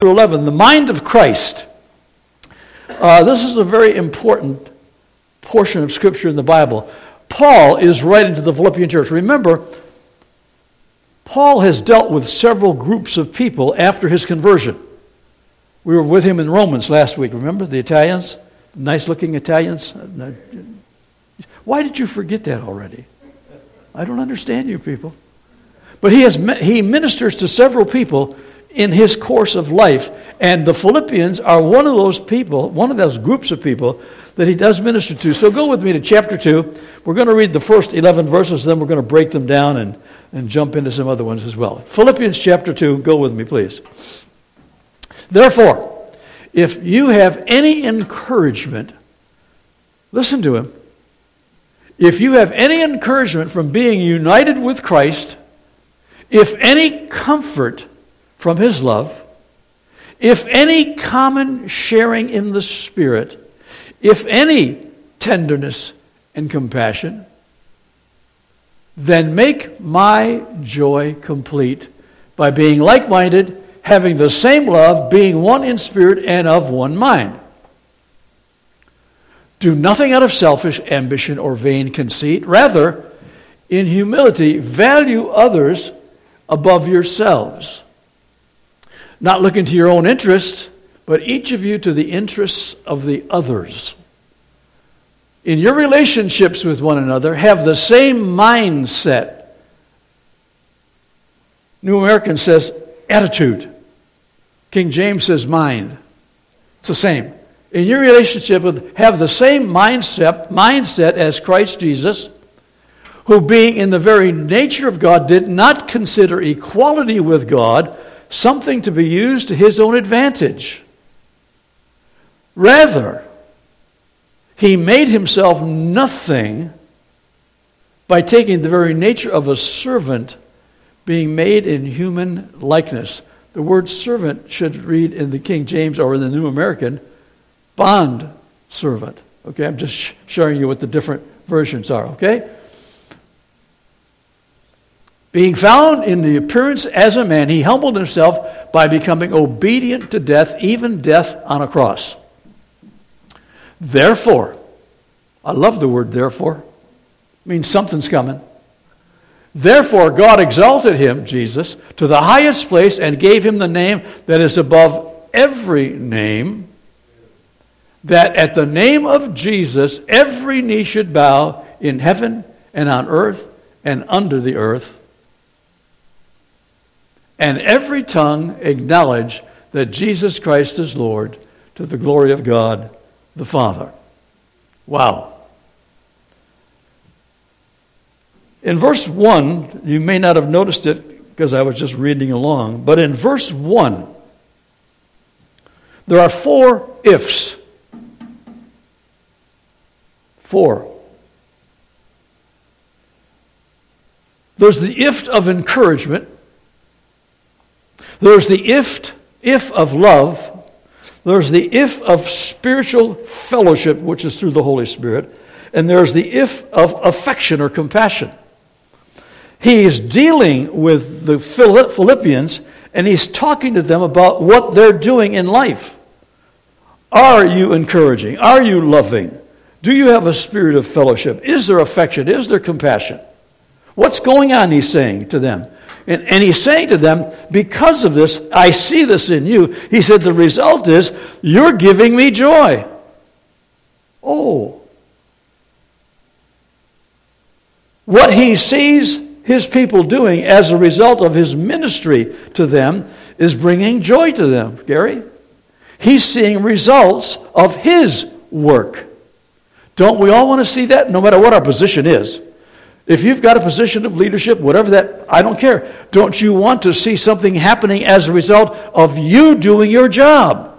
11, the mind of Christ. Uh, this is a very important portion of Scripture in the Bible. Paul is writing to the Philippian church. Remember, Paul has dealt with several groups of people after his conversion. We were with him in Romans last week. Remember the Italians? Nice looking Italians? Why did you forget that already? I don't understand you people. But he, has, he ministers to several people in his course of life. And the Philippians are one of those people, one of those groups of people that he does minister to. So go with me to chapter 2. We're going to read the first 11 verses, then we're going to break them down and, and jump into some other ones as well. Philippians chapter 2, go with me, please. Therefore, if you have any encouragement, listen to him. If you have any encouragement from being united with Christ, if any comfort from his love, if any common sharing in the Spirit, if any tenderness and compassion, then make my joy complete by being like minded, having the same love, being one in spirit and of one mind. Do nothing out of selfish ambition or vain conceit. Rather, in humility, value others above yourselves not looking to your own interests, but each of you to the interests of the others. In your relationships with one another, have the same mindset. New American says attitude. King James says mind. It's the same. In your relationship with have the same mindset mindset as Christ Jesus, who being in the very nature of God did not consider equality with God something to be used to his own advantage. Rather, he made himself nothing by taking the very nature of a servant, being made in human likeness. The word servant should read in the King James or in the New American, bond servant. Okay, I'm just showing you what the different versions are, okay? Being found in the appearance as a man, he humbled himself by becoming obedient to death, even death on a cross. Therefore, I love the word therefore. It means something's coming. Therefore, God exalted him, Jesus, to the highest place and gave him the name that is above every name, that at the name of Jesus every knee should bow in heaven and on earth and under the earth and every tongue acknowledge that Jesus Christ is Lord to the glory of God the Father. Wow. In verse 1, you may not have noticed it because I was just reading along, but in verse 1, there are four ifs. Four. There's the if of encouragement, there's the if, if of love. There's the if of spiritual fellowship, which is through the Holy Spirit. And there's the if of affection or compassion. He is dealing with the Philippians and he's talking to them about what they're doing in life. Are you encouraging? Are you loving? Do you have a spirit of fellowship? Is there affection? Is there compassion? What's going on, he's saying to them. And, and he's saying to them, because of this, I see this in you. He said, the result is, you're giving me joy. Oh. What he sees his people doing as a result of his ministry to them is bringing joy to them, Gary. He's seeing results of his work. Don't we all want to see that, no matter what our position is? If you've got a position of leadership, whatever that, I don't care. Don't you want to see something happening as a result of you doing your job?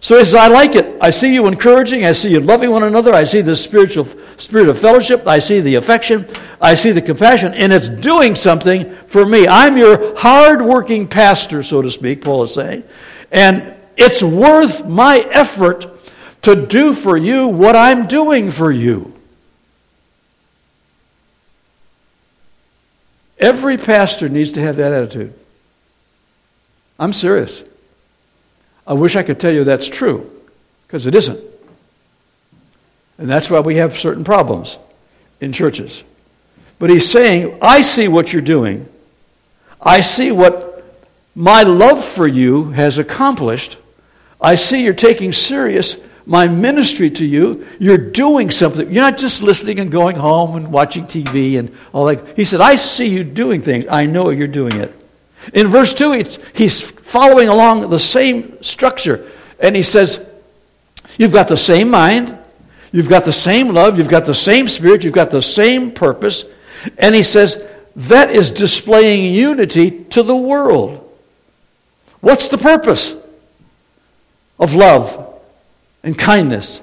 So he says, I like it. I see you encouraging. I see you loving one another. I see the spiritual spirit of fellowship. I see the affection. I see the compassion. And it's doing something for me. I'm your hard-working pastor, so to speak, Paul is saying. And it's worth my effort to do for you what I'm doing for you. Every pastor needs to have that attitude. I'm serious. I wish I could tell you that's true, because it isn't. And that's why we have certain problems in churches. But he's saying, I see what you're doing. I see what my love for you has accomplished. I see you're taking serious my ministry to you. You're doing something. You're not just listening and going home and watching TV and all that. He said, I see you doing things. I know you're doing it. In verse 2, he's following along the same structure. And he says, You've got the same mind, you've got the same love, you've got the same spirit, you've got the same purpose. And he says, That is displaying unity to the world. What's the purpose of love and kindness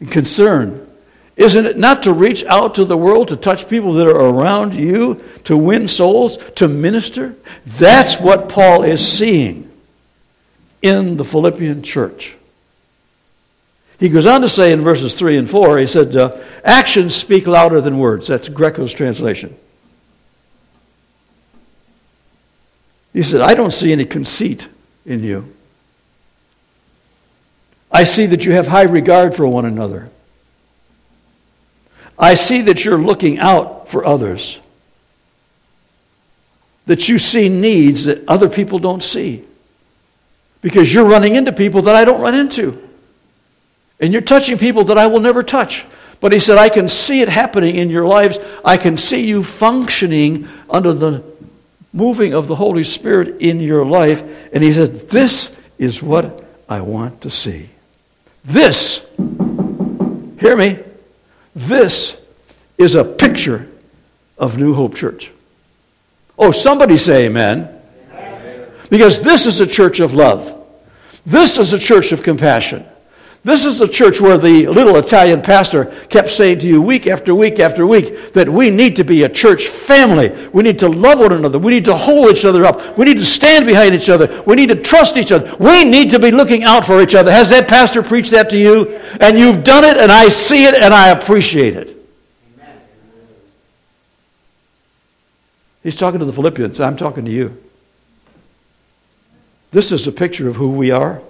and concern? Isn't it not to reach out to the world, to touch people that are around you, to win souls, to minister? That's what Paul is seeing in the Philippian church. He goes on to say in verses 3 and 4, he said, uh, Actions speak louder than words. That's Greco's translation. He said, I don't see any conceit in you. I see that you have high regard for one another. I see that you're looking out for others, that you see needs that other people don't see, because you're running into people that I don't run into, and you're touching people that I will never touch. But he said, I can see it happening in your lives. I can see you functioning under the moving of the Holy Spirit in your life. And he said, This is what I want to see. This, hear me, this is a picture of New Hope Church. Oh, somebody say amen. amen. Because this is a church of love. This is a church of compassion. This is a church where the little Italian pastor kept saying to you week after week after week that we need to be a church family. We need to love one another. We need to hold each other up. We need to stand behind each other. We need to trust each other. We need to be looking out for each other. Has that pastor preached that to you? And you've done it, and I see it, and I appreciate it. He's talking to the Philippians. I'm talking to you. This is a picture of who we are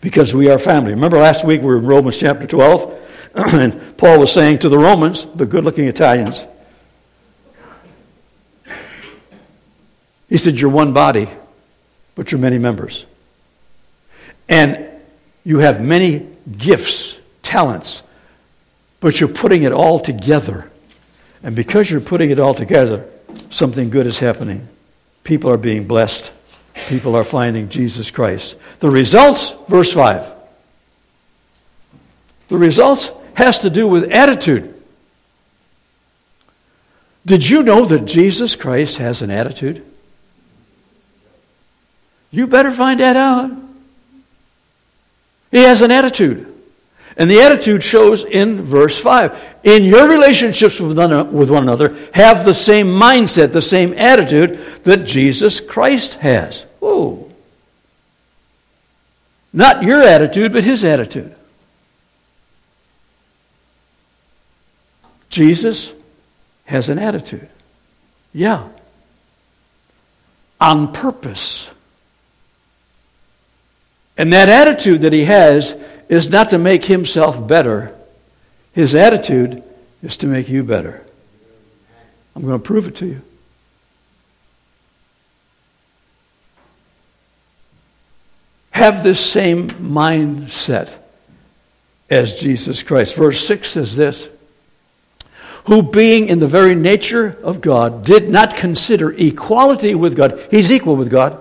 because we are family. Remember last week we were in Romans chapter 12, and Paul was saying to the Romans, the good looking Italians, he said, You're one body, but you're many members. And you have many gifts, talents, but you're putting it all together. And because you're putting it all together, something good is happening. People are being blessed. People are finding Jesus Christ. The results, verse 5. The results has to do with attitude. Did you know that Jesus Christ has an attitude? You better find that out. He has an attitude. And the attitude shows in verse 5. In your relationships with one another, have the same mindset, the same attitude that Jesus Christ has. Whoa. Not your attitude, but his attitude. Jesus has an attitude. Yeah. On purpose. And that attitude that he has is not to make himself better. His attitude is to make you better. I'm going to prove it to you. Have this same mindset as Jesus Christ. Verse 6 says this Who, being in the very nature of God, did not consider equality with God. He's equal with God.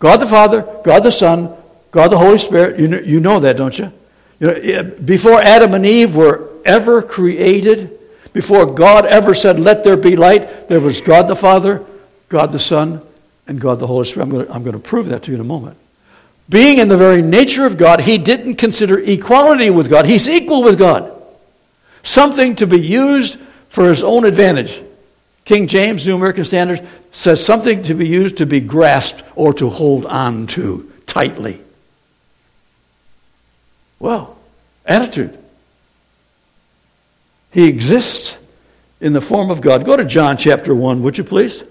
God the Father, God the Son, God the Holy Spirit, you know, you know that, don't you? you know, before Adam and Eve were ever created, before God ever said, Let there be light, there was God the Father, God the Son, and God the Holy Spirit. I'm going, to, I'm going to prove that to you in a moment. Being in the very nature of God, he didn't consider equality with God. He's equal with God. Something to be used for his own advantage. King James, New American Standard, says something to be used to be grasped or to hold on to tightly. Well, attitude. He exists in the form of God. Go to John chapter 1, would you please?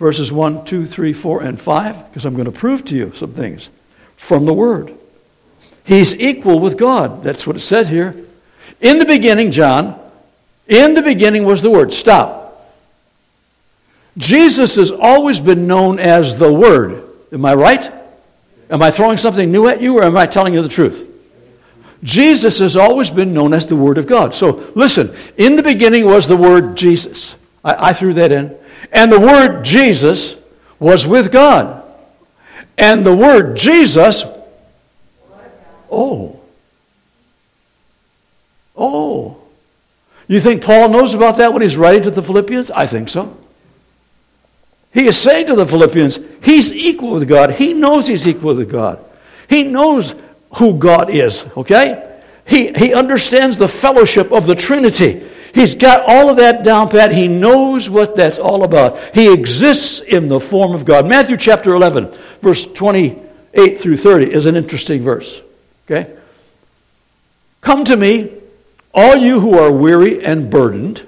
verses 1, 2, 3, 4, and 5, because I'm going to prove to you some things from the Word. He's equal with God. That's what it said here. In the beginning, John, in the beginning was the Word. Stop. Jesus has always been known as the Word. Am I right? Am I throwing something new at you or am I telling you the truth? Jesus has always been known as the Word of God. So listen, in the beginning was the Word Jesus. I, I threw that in. And the Word Jesus was with God. And the Word Jesus, oh, oh. You think Paul knows about that when he's writing to the Philippians? I think so. He is saying to the Philippians, he's equal with God. He knows he's equal with God. He knows who God is, okay? He, he understands the fellowship of the Trinity. He's got all of that down pat. He knows what that's all about. He exists in the form of God. Matthew chapter 11, verse 28 through 30 is an interesting verse, okay? Come to me, all you who are weary and burdened.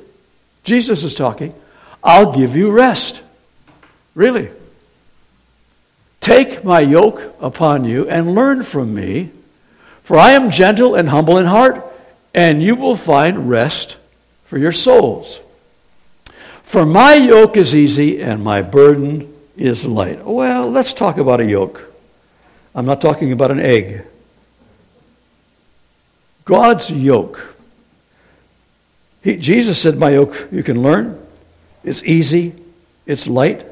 Jesus is talking. I'll give you rest. Really. Take my yoke upon you and learn from me, for I am gentle and humble in heart, and you will find rest for your souls. For my yoke is easy and my burden is light. Well, let's talk about a yoke. I'm not talking about an egg. God's yoke. He, Jesus said, My yoke you can learn. It's easy, it's light.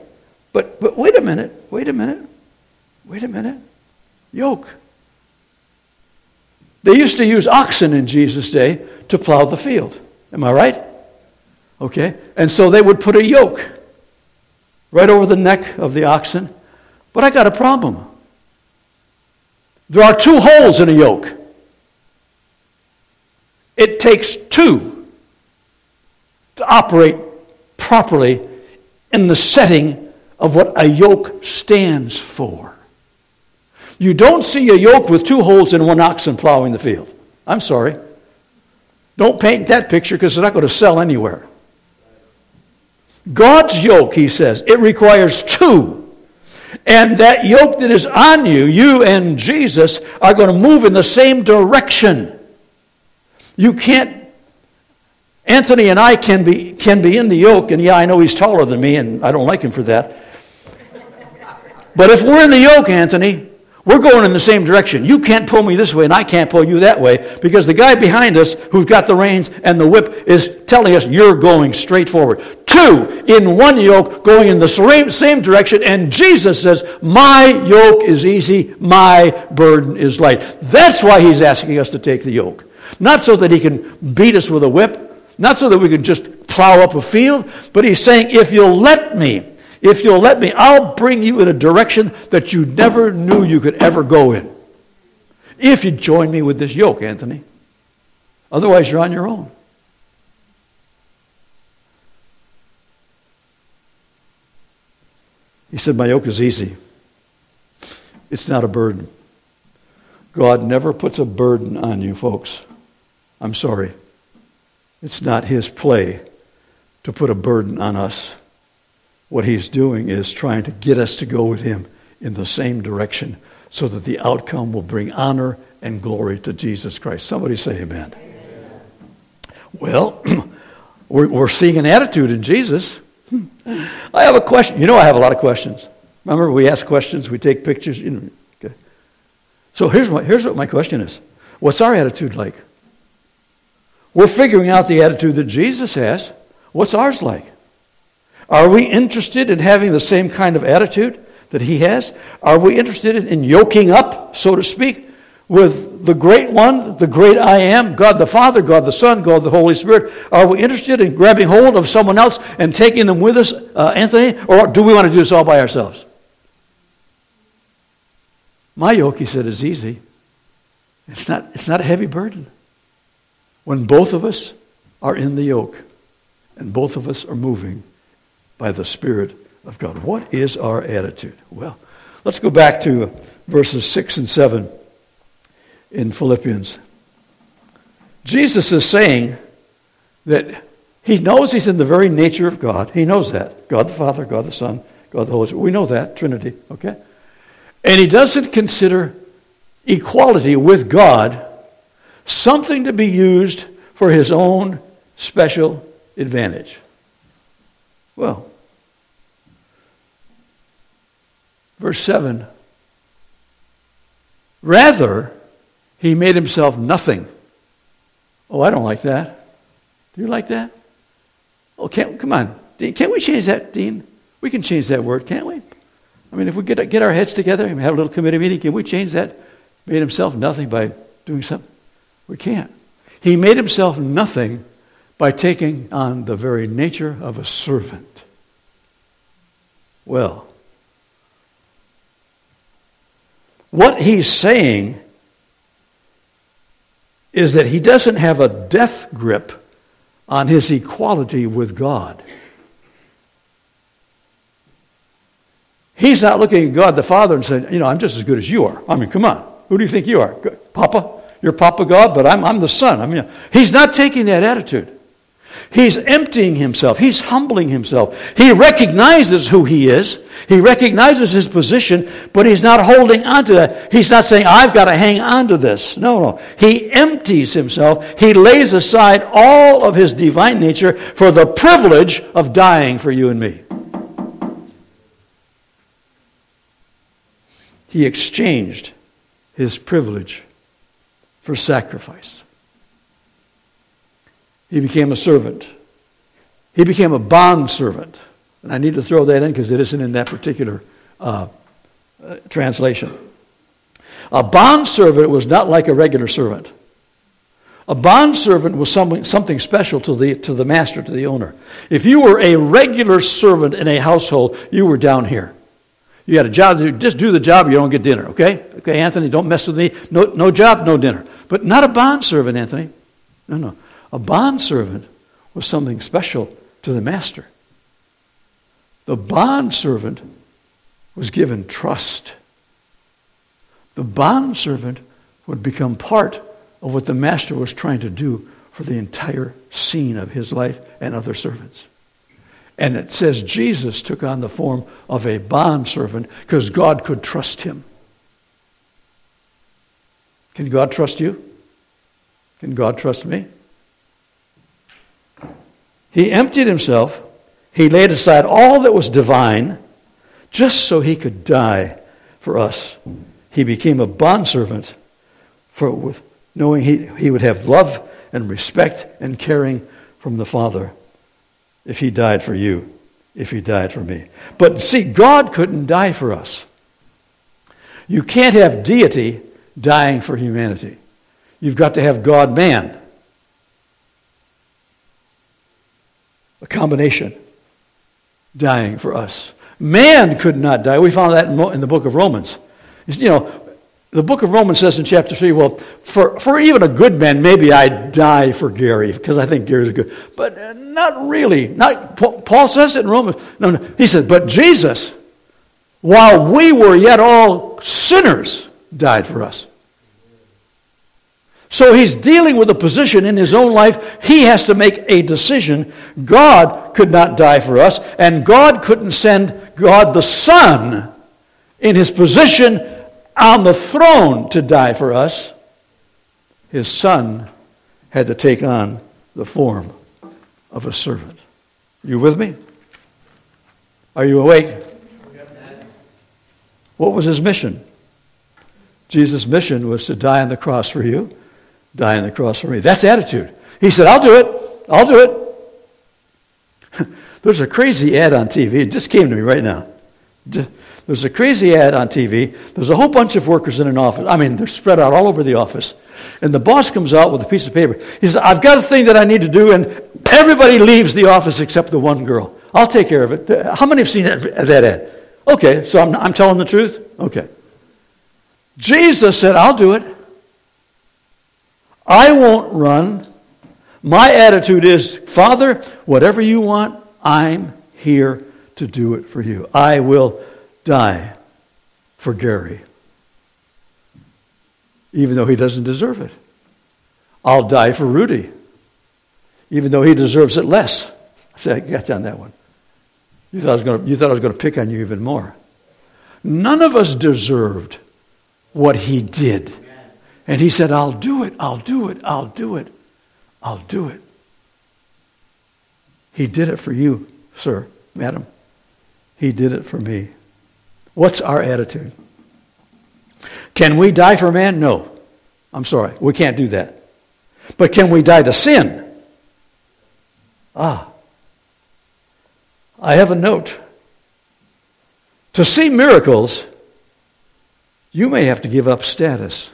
But, but wait a minute, wait a minute, wait a minute. Yoke. They used to use oxen in Jesus' day to plow the field. Am I right? Okay. And so they would put a yoke right over the neck of the oxen. But I got a problem. There are two holes in a yoke. It takes two to operate properly in the setting of what a yoke stands for. You don't see a yoke with two holes and one oxen plowing the field. I'm sorry. Don't paint that picture because it's not going to sell anywhere. God's yoke, he says, it requires two. And that yoke that is on you, you and Jesus, are going to move in the same direction. You can't Anthony and I can be, can be in the yoke, and yeah, I know he's taller than me, and I don't like him for that. But if we're in the yoke, Anthony, we're going in the same direction. You can't pull me this way, and I can't pull you that way because the guy behind us who's got the reins and the whip is telling us you're going straight forward. Two in one yoke going in the same direction, and Jesus says, My yoke is easy, my burden is light. That's why he's asking us to take the yoke. Not so that he can beat us with a whip, not so that we can just plow up a field, but he's saying, If you'll let me, if you'll let me, I'll bring you in a direction that you never knew you could ever go in. If you join me with this yoke, Anthony. Otherwise, you're on your own. He said, My yoke is easy. It's not a burden. God never puts a burden on you, folks. I'm sorry. It's not His play to put a burden on us. What he's doing is trying to get us to go with him in the same direction so that the outcome will bring honor and glory to Jesus Christ. Somebody say amen. amen. Well, we're, we're seeing an attitude in Jesus. I have a question. You know, I have a lot of questions. Remember, we ask questions, we take pictures. You know, okay. So here's what, here's what my question is What's our attitude like? We're figuring out the attitude that Jesus has. What's ours like? Are we interested in having the same kind of attitude that he has? Are we interested in yoking up, so to speak, with the great one, the great I am, God the Father, God the Son, God the Holy Spirit? Are we interested in grabbing hold of someone else and taking them with us, uh, Anthony? Or do we want to do this all by ourselves? My yoke, he said, is easy. It's not, it's not a heavy burden. When both of us are in the yoke and both of us are moving by the Spirit of God. What is our attitude? Well, let's go back to verses 6 and 7 in Philippians. Jesus is saying that he knows he's in the very nature of God. He knows that. God the Father, God the Son, God the Holy Spirit. We know that, Trinity, okay? And he doesn't consider equality with God something to be used for his own special advantage. Well, verse 7 Rather, he made himself nothing. Oh, I don't like that. Do you like that? Oh, can't, come on. Can't we change that, Dean? We can change that word, can't we? I mean, if we get, get our heads together and have a little committee meeting, can we change that? Made himself nothing by doing something? We can't. He made himself nothing by taking on the very nature of a servant. Well, what he's saying is that he doesn't have a death grip on his equality with God. He's not looking at God the Father and saying, you know, I'm just as good as you are. I mean, come on. Who do you think you are? Papa? You're Papa God, but I'm, I'm the Son. I mean, he's not taking that attitude. He's emptying himself. He's humbling himself. He recognizes who he is. He recognizes his position, but he's not holding on to that. He's not saying, I've got to hang on to this. No, no. He empties himself. He lays aside all of his divine nature for the privilege of dying for you and me. He exchanged his privilege for sacrifice. He became a servant. He became a bond servant. And I need to throw that in because it isn't in that particular uh, uh, translation. A bond servant was not like a regular servant. A bond servant was something, something special to the, to the master, to the owner. If you were a regular servant in a household, you were down here. You had a job to do, just do the job, you don't get dinner, okay? Okay, Anthony, don't mess with me. No, no job, no dinner. But not a bond servant, Anthony. No, no. A bond servant was something special to the master. The bond servant was given trust. The bond servant would become part of what the master was trying to do for the entire scene of his life and other servants. And it says Jesus took on the form of a bond servant because God could trust him. Can God trust you? Can God trust me? He emptied himself. He laid aside all that was divine just so he could die for us. He became a bondservant for with knowing he, he would have love and respect and caring from the Father if he died for you, if he died for me. But see, God couldn't die for us. You can't have deity dying for humanity. You've got to have God man. A combination, dying for us. Man could not die. We found that in the book of Romans. You know, the book of Romans says in chapter 3, well, for, for even a good man, maybe I'd die for Gary because I think Gary's good. But uh, not really. Not, Paul says it in Romans. No, no. He said, but Jesus, while we were yet all sinners, died for us. So he's dealing with a position in his own life. He has to make a decision. God could not die for us, and God couldn't send God the Son in his position on the throne to die for us. His Son had to take on the form of a servant. You with me? Are you awake? What was his mission? Jesus' mission was to die on the cross for you die on the cross for me. That's attitude. He said, I'll do it. I'll do it. There's a crazy ad on TV. It just came to me right now. There's a crazy ad on TV. There's a whole bunch of workers in an office. I mean, they're spread out all over the office. And the boss comes out with a piece of paper. He says, I've got a thing that I need to do, and everybody leaves the office except the one girl. I'll take care of it. How many have seen that, that ad? Okay, so I'm, I'm telling the truth? Okay. Jesus said, I'll do it. I won't run. My attitude is, Father, whatever you want, I'm here to do it for you. I will die for Gary, even though he doesn't deserve it. I'll die for Rudy, even though he deserves it less. I say, I got you on that one. You thought I was going to, you thought I was going to pick on you even more. None of us deserved what he did. And he said, I'll do it, I'll do it, I'll do it, I'll do it. He did it for you, sir, madam. He did it for me. What's our attitude? Can we die for man? No. I'm sorry. We can't do that. But can we die to sin? Ah. I have a note. To see miracles, you may have to give up status.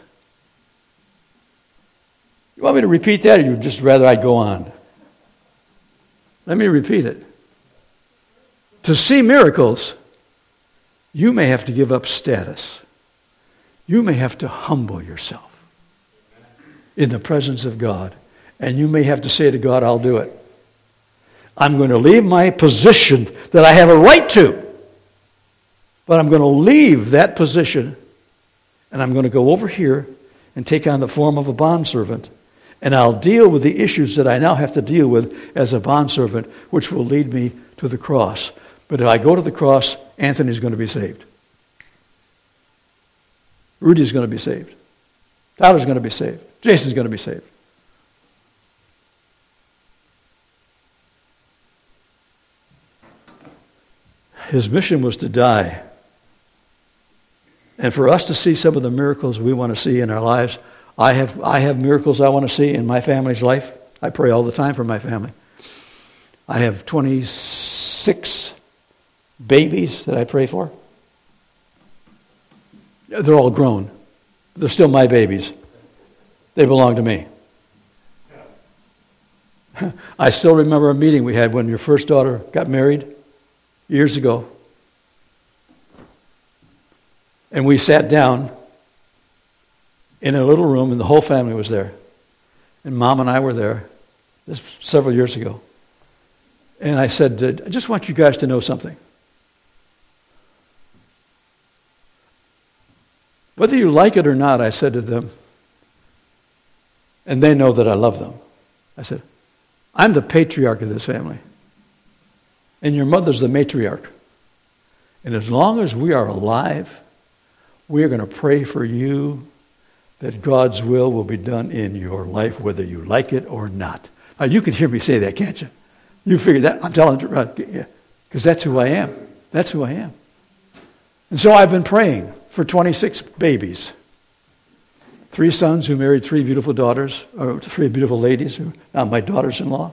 You want me to repeat that, or you'd just rather I go on? Let me repeat it. To see miracles, you may have to give up status. You may have to humble yourself in the presence of God. And you may have to say to God, I'll do it. I'm going to leave my position that I have a right to, but I'm going to leave that position and I'm going to go over here and take on the form of a bondservant. And I'll deal with the issues that I now have to deal with as a bondservant, which will lead me to the cross. But if I go to the cross, Anthony's going to be saved. Rudy's going to be saved. Tyler's going to be saved. Jason's going to be saved. His mission was to die. And for us to see some of the miracles we want to see in our lives, I have, I have miracles I want to see in my family's life. I pray all the time for my family. I have 26 babies that I pray for. They're all grown. They're still my babies. They belong to me. I still remember a meeting we had when your first daughter got married years ago. And we sat down in a little room, and the whole family was there. And mom and I were there this several years ago. And I said, I just want you guys to know something. Whether you like it or not, I said to them, and they know that I love them. I said, I'm the patriarch of this family, and your mother's the matriarch. And as long as we are alive, we are going to pray for you that God's will will be done in your life, whether you like it or not. Now, you can hear me say that, can't you? You figure that. I'm telling you, because that's who I am. That's who I am. And so I've been praying for 26 babies. Three sons who married three beautiful daughters, or three beautiful ladies who are my daughters in law.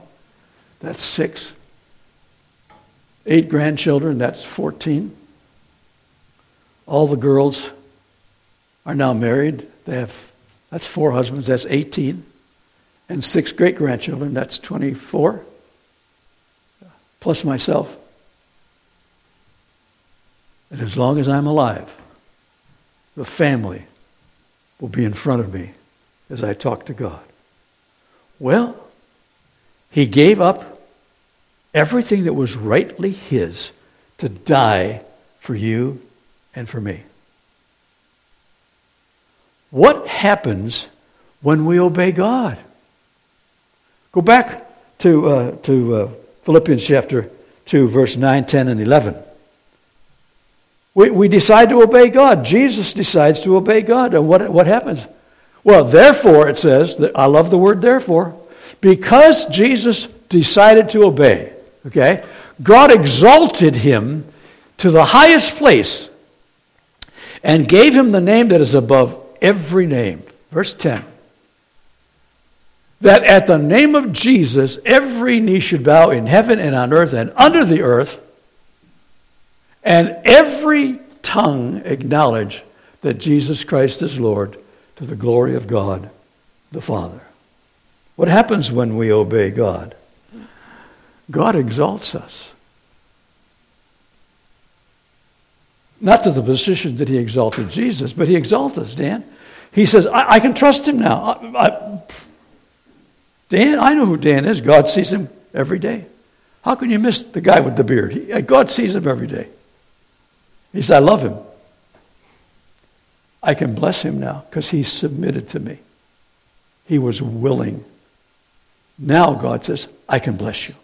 That's six. Eight grandchildren, that's 14. All the girls are now married. They have, that's four husbands, that's 18. And six great grandchildren, that's 24. Plus myself. And as long as I'm alive, the family will be in front of me as I talk to God. Well, he gave up everything that was rightly his to die for you and for me. What happens when we obey God? Go back to, uh, to uh, Philippians chapter 2, verse 9, 10, and 11. We, we decide to obey God. Jesus decides to obey God. And what, what happens? Well, therefore, it says, that, I love the word therefore, because Jesus decided to obey, okay, God exalted him to the highest place and gave him the name that is above every name. Verse 10. That at the name of Jesus, every knee should bow in heaven and on earth and under the earth, and every tongue acknowledge that Jesus Christ is Lord to the glory of God the Father. What happens when we obey God? God exalts us. Not to the position that he exalted Jesus, but he exalts us, Dan. He says, I, I can trust him now. I, I, Dan, I know who Dan is. God sees him every day. How can you miss the guy with the beard? He, uh, God sees him every day. He said, I love him. I can bless him now because he submitted to me. He was willing. Now God says, I can bless you.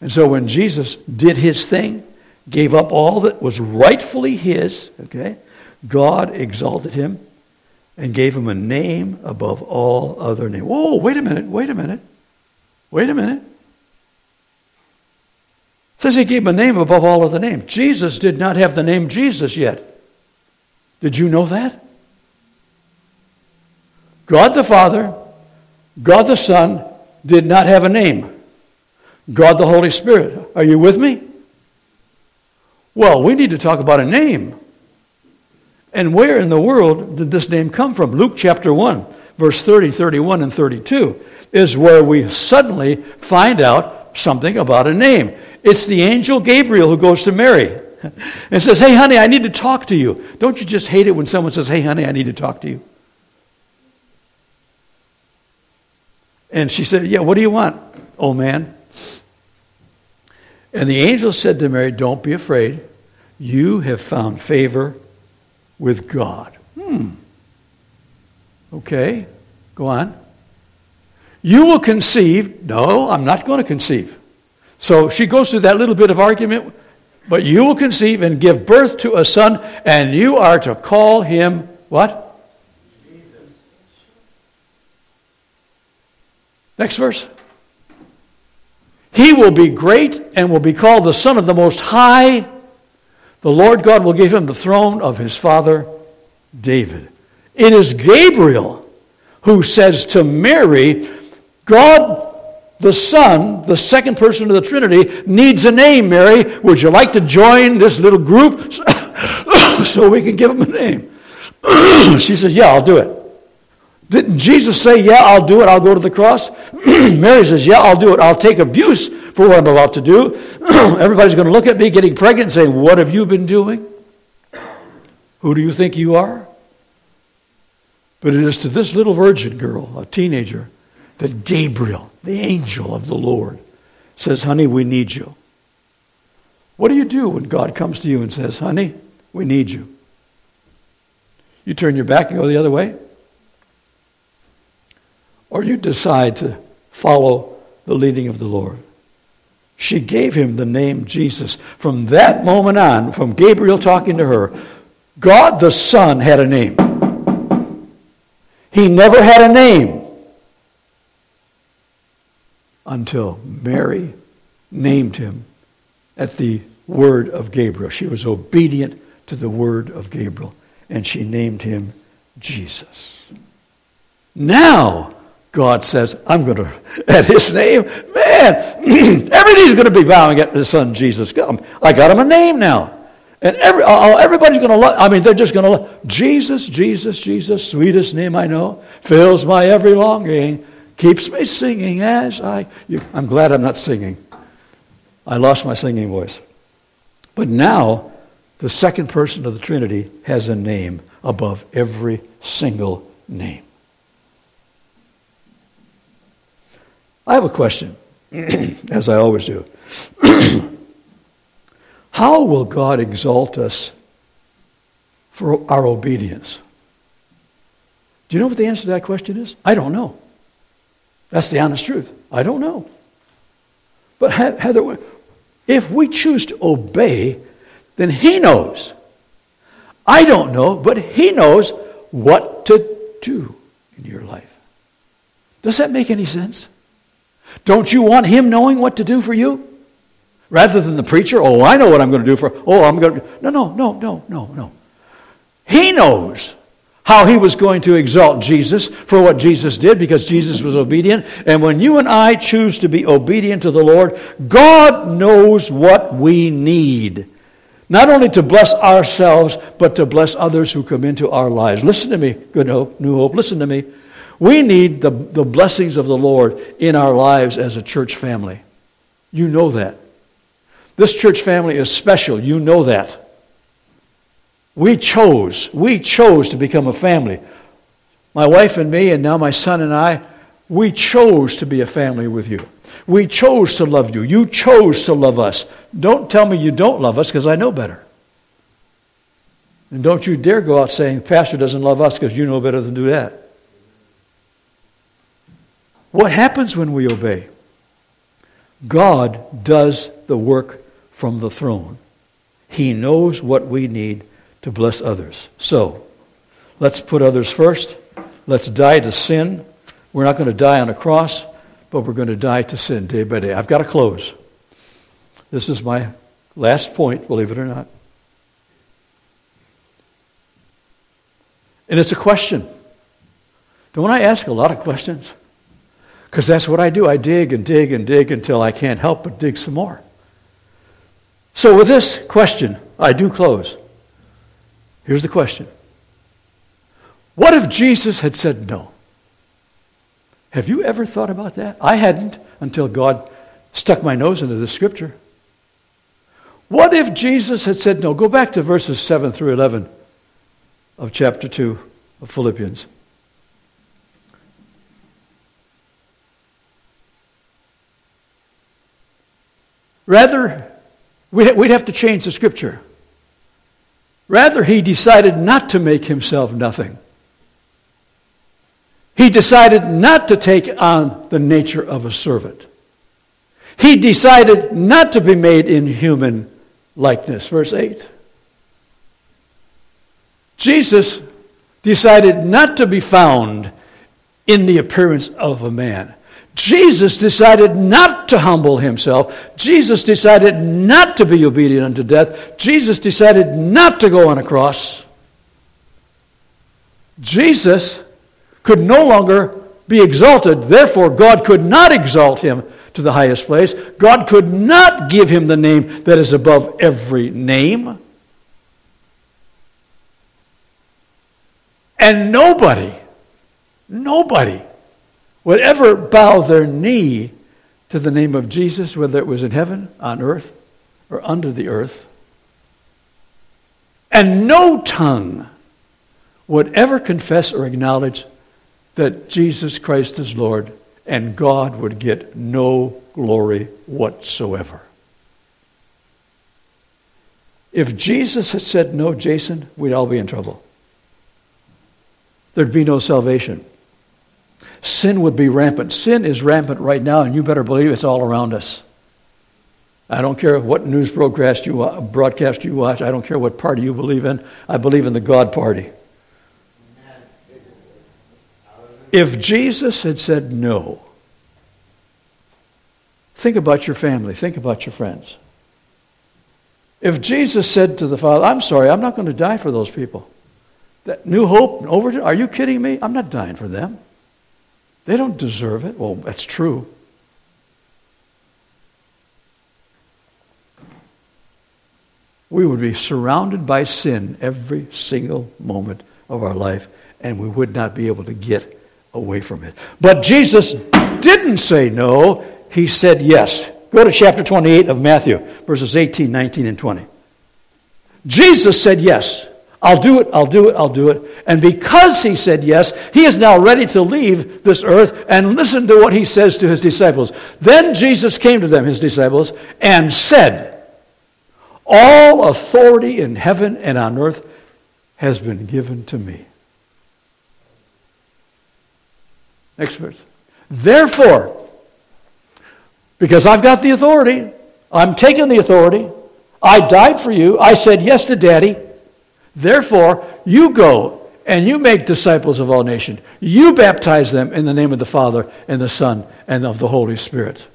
And so when Jesus did his thing, gave up all that was rightfully his, okay, God exalted him and gave him a name above all other names. Whoa, wait a minute, wait a minute, wait a minute. Says he gave him a name above all other names. Jesus did not have the name Jesus yet. Did you know that? God the Father, God the Son did not have a name. God the Holy Spirit. Are you with me? Well, we need to talk about a name. And where in the world did this name come from? Luke chapter 1, verse 30, 31, and 32 is where we suddenly find out something about a name. It's the angel Gabriel who goes to Mary and says, Hey, honey, I need to talk to you. Don't you just hate it when someone says, Hey, honey, I need to talk to you? And she said, Yeah, what do you want, old man? And the angel said to Mary, Don't be afraid. You have found favor with God. Hmm. Okay, go on. You will conceive. No, I'm not going to conceive. So she goes through that little bit of argument. But you will conceive and give birth to a son, and you are to call him what? Jesus. Next verse. He will be great and will be called the Son of the Most High. The Lord God will give him the throne of his father David. It is Gabriel who says to Mary, God the Son, the second person of the Trinity, needs a name, Mary. Would you like to join this little group so we can give him a name? she says, Yeah, I'll do it. Didn't Jesus say, Yeah, I'll do it, I'll go to the cross? Mary says, Yeah, I'll do it. I'll take abuse for what I'm about to do. Everybody's going to look at me getting pregnant and say, What have you been doing? Who do you think you are? But it is to this little virgin girl, a teenager, that Gabriel, the angel of the Lord, says, Honey, we need you. What do you do when God comes to you and says, Honey, we need you? You turn your back and go the other way? Or you decide to follow the leading of the Lord? She gave him the name Jesus. From that moment on, from Gabriel talking to her, God the Son had a name. He never had a name until Mary named him at the word of Gabriel. She was obedient to the word of Gabriel, and she named him Jesus. Now, God says, I'm going to, at his name, man, everybody's going to be bowing at the son Jesus. I got him a name now. And every, uh, uh, everybody's going to love, I mean, they're just going to love, Jesus, Jesus, Jesus, sweetest name I know, fills my every longing keeps me singing as I. You, I'm glad I'm not singing. I lost my singing voice. But now, the second person of the Trinity has a name above every single name. I have a question, as I always do. How will God exalt us for our obedience? Do you know what the answer to that question is? I don't know. That's the honest truth. I don't know. But Heather, if we choose to obey, then He knows. I don't know, but He knows what to do in your life. Does that make any sense? Don't you want Him knowing what to do for you? Rather than the preacher, oh, I know what I'm going to do for, oh, I'm going to. No, no, no, no, no, no. He knows how he was going to exalt Jesus for what Jesus did because Jesus was obedient. And when you and I choose to be obedient to the Lord, God knows what we need. Not only to bless ourselves, but to bless others who come into our lives. Listen to me, Good Hope, New Hope, listen to me. We need the, the blessings of the Lord in our lives as a church family. You know that. This church family is special. You know that. We chose, we chose to become a family. My wife and me, and now my son and I, we chose to be a family with you. We chose to love you. You chose to love us. Don't tell me you don't love us because I know better. And don't you dare go out saying, Pastor doesn't love us because you know better than do that. What happens when we obey? God does the work from the throne. He knows what we need to bless others. So, let's put others first. Let's die to sin. We're not going to die on a cross, but we're going to die to sin day by day. I've got to close. This is my last point, believe it or not. And it's a question. Don't I ask a lot of questions? Because that's what I do. I dig and dig and dig until I can't help but dig some more. So, with this question, I do close. Here's the question What if Jesus had said no? Have you ever thought about that? I hadn't until God stuck my nose into the scripture. What if Jesus had said no? Go back to verses 7 through 11 of chapter 2 of Philippians. Rather, we'd have to change the scripture. Rather, he decided not to make himself nothing. He decided not to take on the nature of a servant. He decided not to be made in human likeness. Verse 8. Jesus decided not to be found in the appearance of a man. Jesus decided not to humble himself. Jesus decided not to be obedient unto death. Jesus decided not to go on a cross. Jesus could no longer be exalted. Therefore, God could not exalt him to the highest place. God could not give him the name that is above every name. And nobody, nobody would ever bow their knee to the name of Jesus, whether it was in heaven, on earth, or under the earth. And no tongue would ever confess or acknowledge that Jesus Christ is Lord, and God would get no glory whatsoever. If Jesus had said no, Jason, we'd all be in trouble. There'd be no salvation sin would be rampant. Sin is rampant right now, and you better believe it's all around us. I don't care what news broadcast you, broadcast you watch. I don't care what party you believe in. I believe in the God party. If Jesus had said no, think about your family, think about your friends. If Jesus said to the Father, I'm sorry, I'm not going to die for those people. That new hope, over, are you kidding me? I'm not dying for them. They don't deserve it. Well, that's true. We would be surrounded by sin every single moment of our life, and we would not be able to get away from it. But Jesus didn't say no, he said yes. Go to chapter 28 of Matthew, verses 18, 19, and 20. Jesus said yes. I'll do it, I'll do it, I'll do it. And because he said yes, he is now ready to leave this earth and listen to what he says to his disciples. Then Jesus came to them, his disciples, and said, All authority in heaven and on earth has been given to me. Next verse. Therefore, because I've got the authority, I'm taking the authority, I died for you, I said yes to daddy. Therefore, you go and you make disciples of all nations. You baptize them in the name of the Father and the Son and of the Holy Spirit.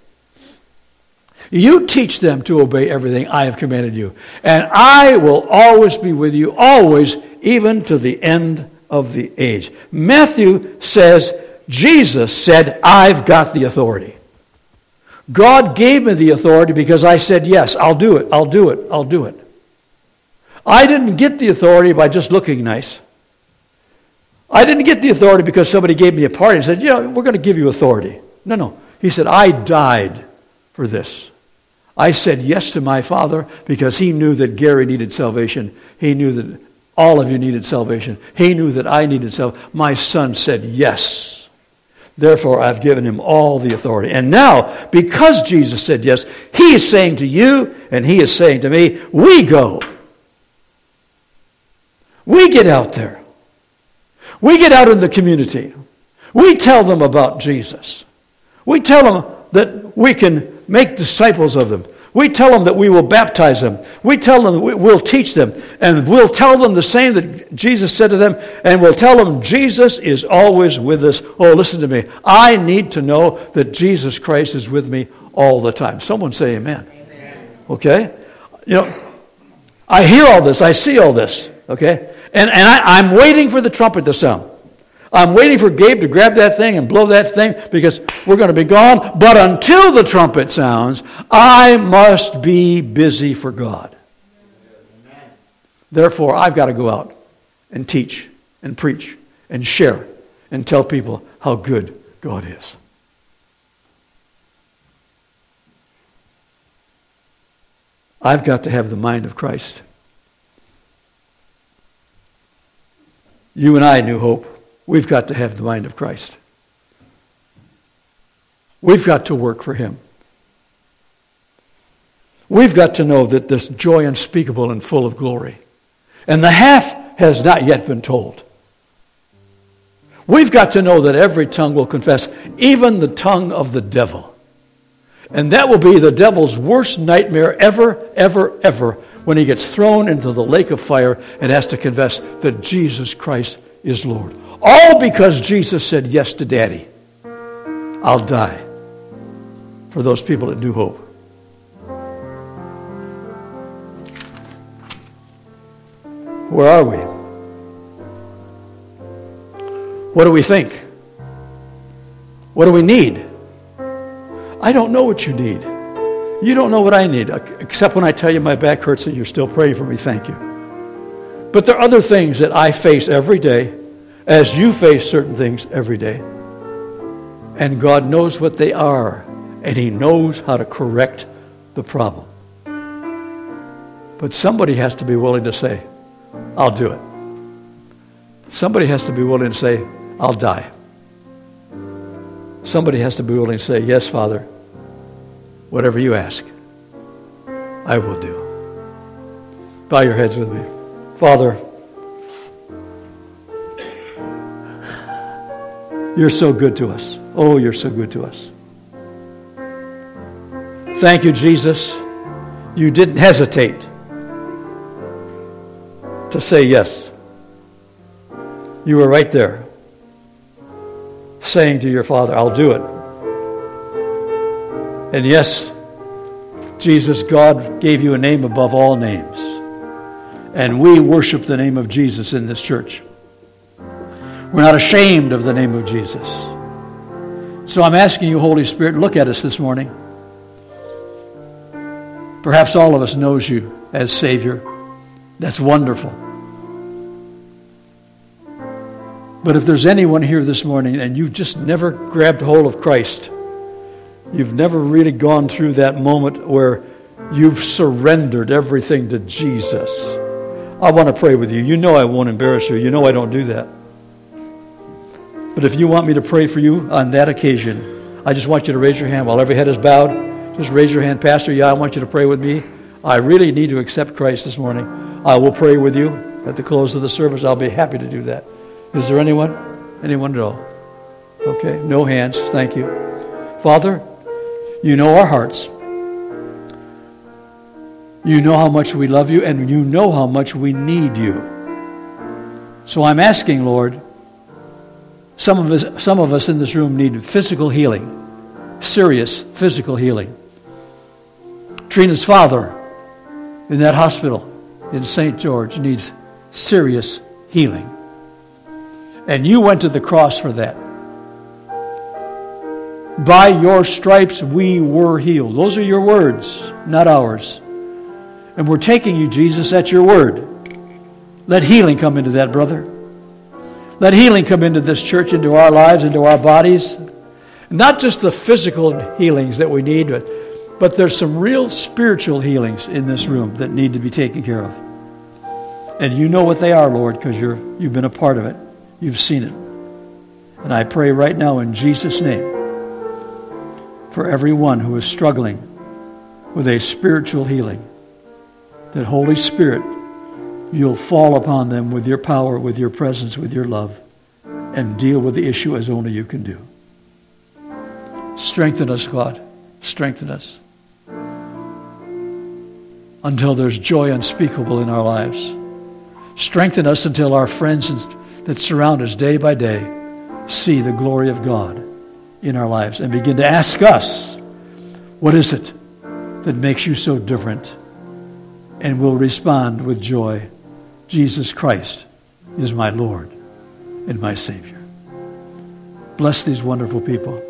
You teach them to obey everything I have commanded you. And I will always be with you, always, even to the end of the age. Matthew says, Jesus said, I've got the authority. God gave me the authority because I said, Yes, I'll do it, I'll do it, I'll do it. I didn't get the authority by just looking nice. I didn't get the authority because somebody gave me a party and said, you know, we're going to give you authority. No, no. He said, I died for this. I said yes to my father because he knew that Gary needed salvation. He knew that all of you needed salvation. He knew that I needed salvation. My son said yes. Therefore, I've given him all the authority. And now, because Jesus said yes, he is saying to you and he is saying to me, we go. We get out there. We get out in the community. We tell them about Jesus. We tell them that we can make disciples of them. We tell them that we will baptize them. We tell them that we'll teach them. And we'll tell them the same that Jesus said to them. And we'll tell them Jesus is always with us. Oh, listen to me. I need to know that Jesus Christ is with me all the time. Someone say amen. amen. Okay? You know, I hear all this. I see all this. Okay? And, and I, I'm waiting for the trumpet to sound. I'm waiting for Gabe to grab that thing and blow that thing because we're going to be gone. But until the trumpet sounds, I must be busy for God. Therefore, I've got to go out and teach and preach and share and tell people how good God is. I've got to have the mind of Christ. You and I, New Hope, we've got to have the mind of Christ. We've got to work for Him. We've got to know that this joy unspeakable and full of glory. And the half has not yet been told. We've got to know that every tongue will confess, even the tongue of the devil. And that will be the devil's worst nightmare ever, ever, ever when he gets thrown into the lake of fire and has to confess that Jesus Christ is Lord. All because Jesus said yes to Daddy. I'll die for those people at New Hope. Where are we? What do we think? What do we need? I don't know what you need. You don't know what I need, except when I tell you my back hurts and you're still praying for me. Thank you. But there are other things that I face every day, as you face certain things every day. And God knows what they are, and He knows how to correct the problem. But somebody has to be willing to say, I'll do it. Somebody has to be willing to say, I'll die. Somebody has to be willing to say, Yes, Father, whatever you ask, I will do. Bow your heads with me. Father, you're so good to us. Oh, you're so good to us. Thank you, Jesus. You didn't hesitate to say yes. You were right there saying to your Father, I'll do it. And yes, Jesus, God gave you a name above all names. And we worship the name of Jesus in this church. We're not ashamed of the name of Jesus. So I'm asking you, Holy Spirit, look at us this morning. Perhaps all of us knows you as Savior. That's wonderful. But if there's anyone here this morning and you've just never grabbed hold of Christ, you've never really gone through that moment where you've surrendered everything to Jesus, I want to pray with you. You know I won't embarrass you. You know I don't do that. But if you want me to pray for you on that occasion, I just want you to raise your hand while every head is bowed. Just raise your hand, Pastor. Yeah, I want you to pray with me. I really need to accept Christ this morning. I will pray with you at the close of the service. I'll be happy to do that. Is there anyone? Anyone at all? Okay, no hands. Thank you. Father, you know our hearts. You know how much we love you, and you know how much we need you. So I'm asking, Lord, some of us, some of us in this room need physical healing, serious physical healing. Trina's father in that hospital in St. George needs serious healing. And you went to the cross for that. By your stripes we were healed. Those are your words, not ours. And we're taking you, Jesus, at your word. Let healing come into that, brother. Let healing come into this church, into our lives, into our bodies. Not just the physical healings that we need, but, but there's some real spiritual healings in this room that need to be taken care of. And you know what they are, Lord, because you've been a part of it. You've seen it. And I pray right now in Jesus' name for everyone who is struggling with a spiritual healing, that Holy Spirit, you'll fall upon them with your power, with your presence, with your love, and deal with the issue as only you can do. Strengthen us, God. Strengthen us until there's joy unspeakable in our lives. Strengthen us until our friends that surround us day by day see the glory of God in our lives and begin to ask us, What is it that makes you so different? And we'll respond with joy Jesus Christ is my Lord and my Savior. Bless these wonderful people.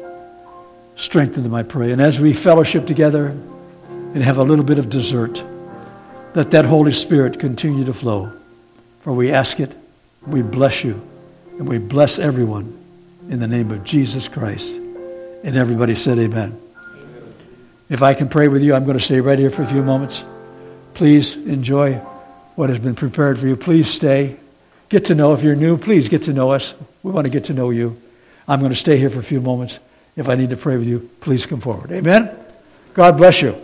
Strengthen them, I pray. And as we fellowship together and have a little bit of dessert, let that Holy Spirit continue to flow. For we ask it, we bless you, and we bless everyone in the name of Jesus Christ. And everybody said, Amen. amen. If I can pray with you, I'm going to stay right here for a few moments. Please enjoy what has been prepared for you. Please stay. Get to know, if you're new, please get to know us. We want to get to know you. I'm going to stay here for a few moments. If I need to pray with you, please come forward. Amen. God bless you.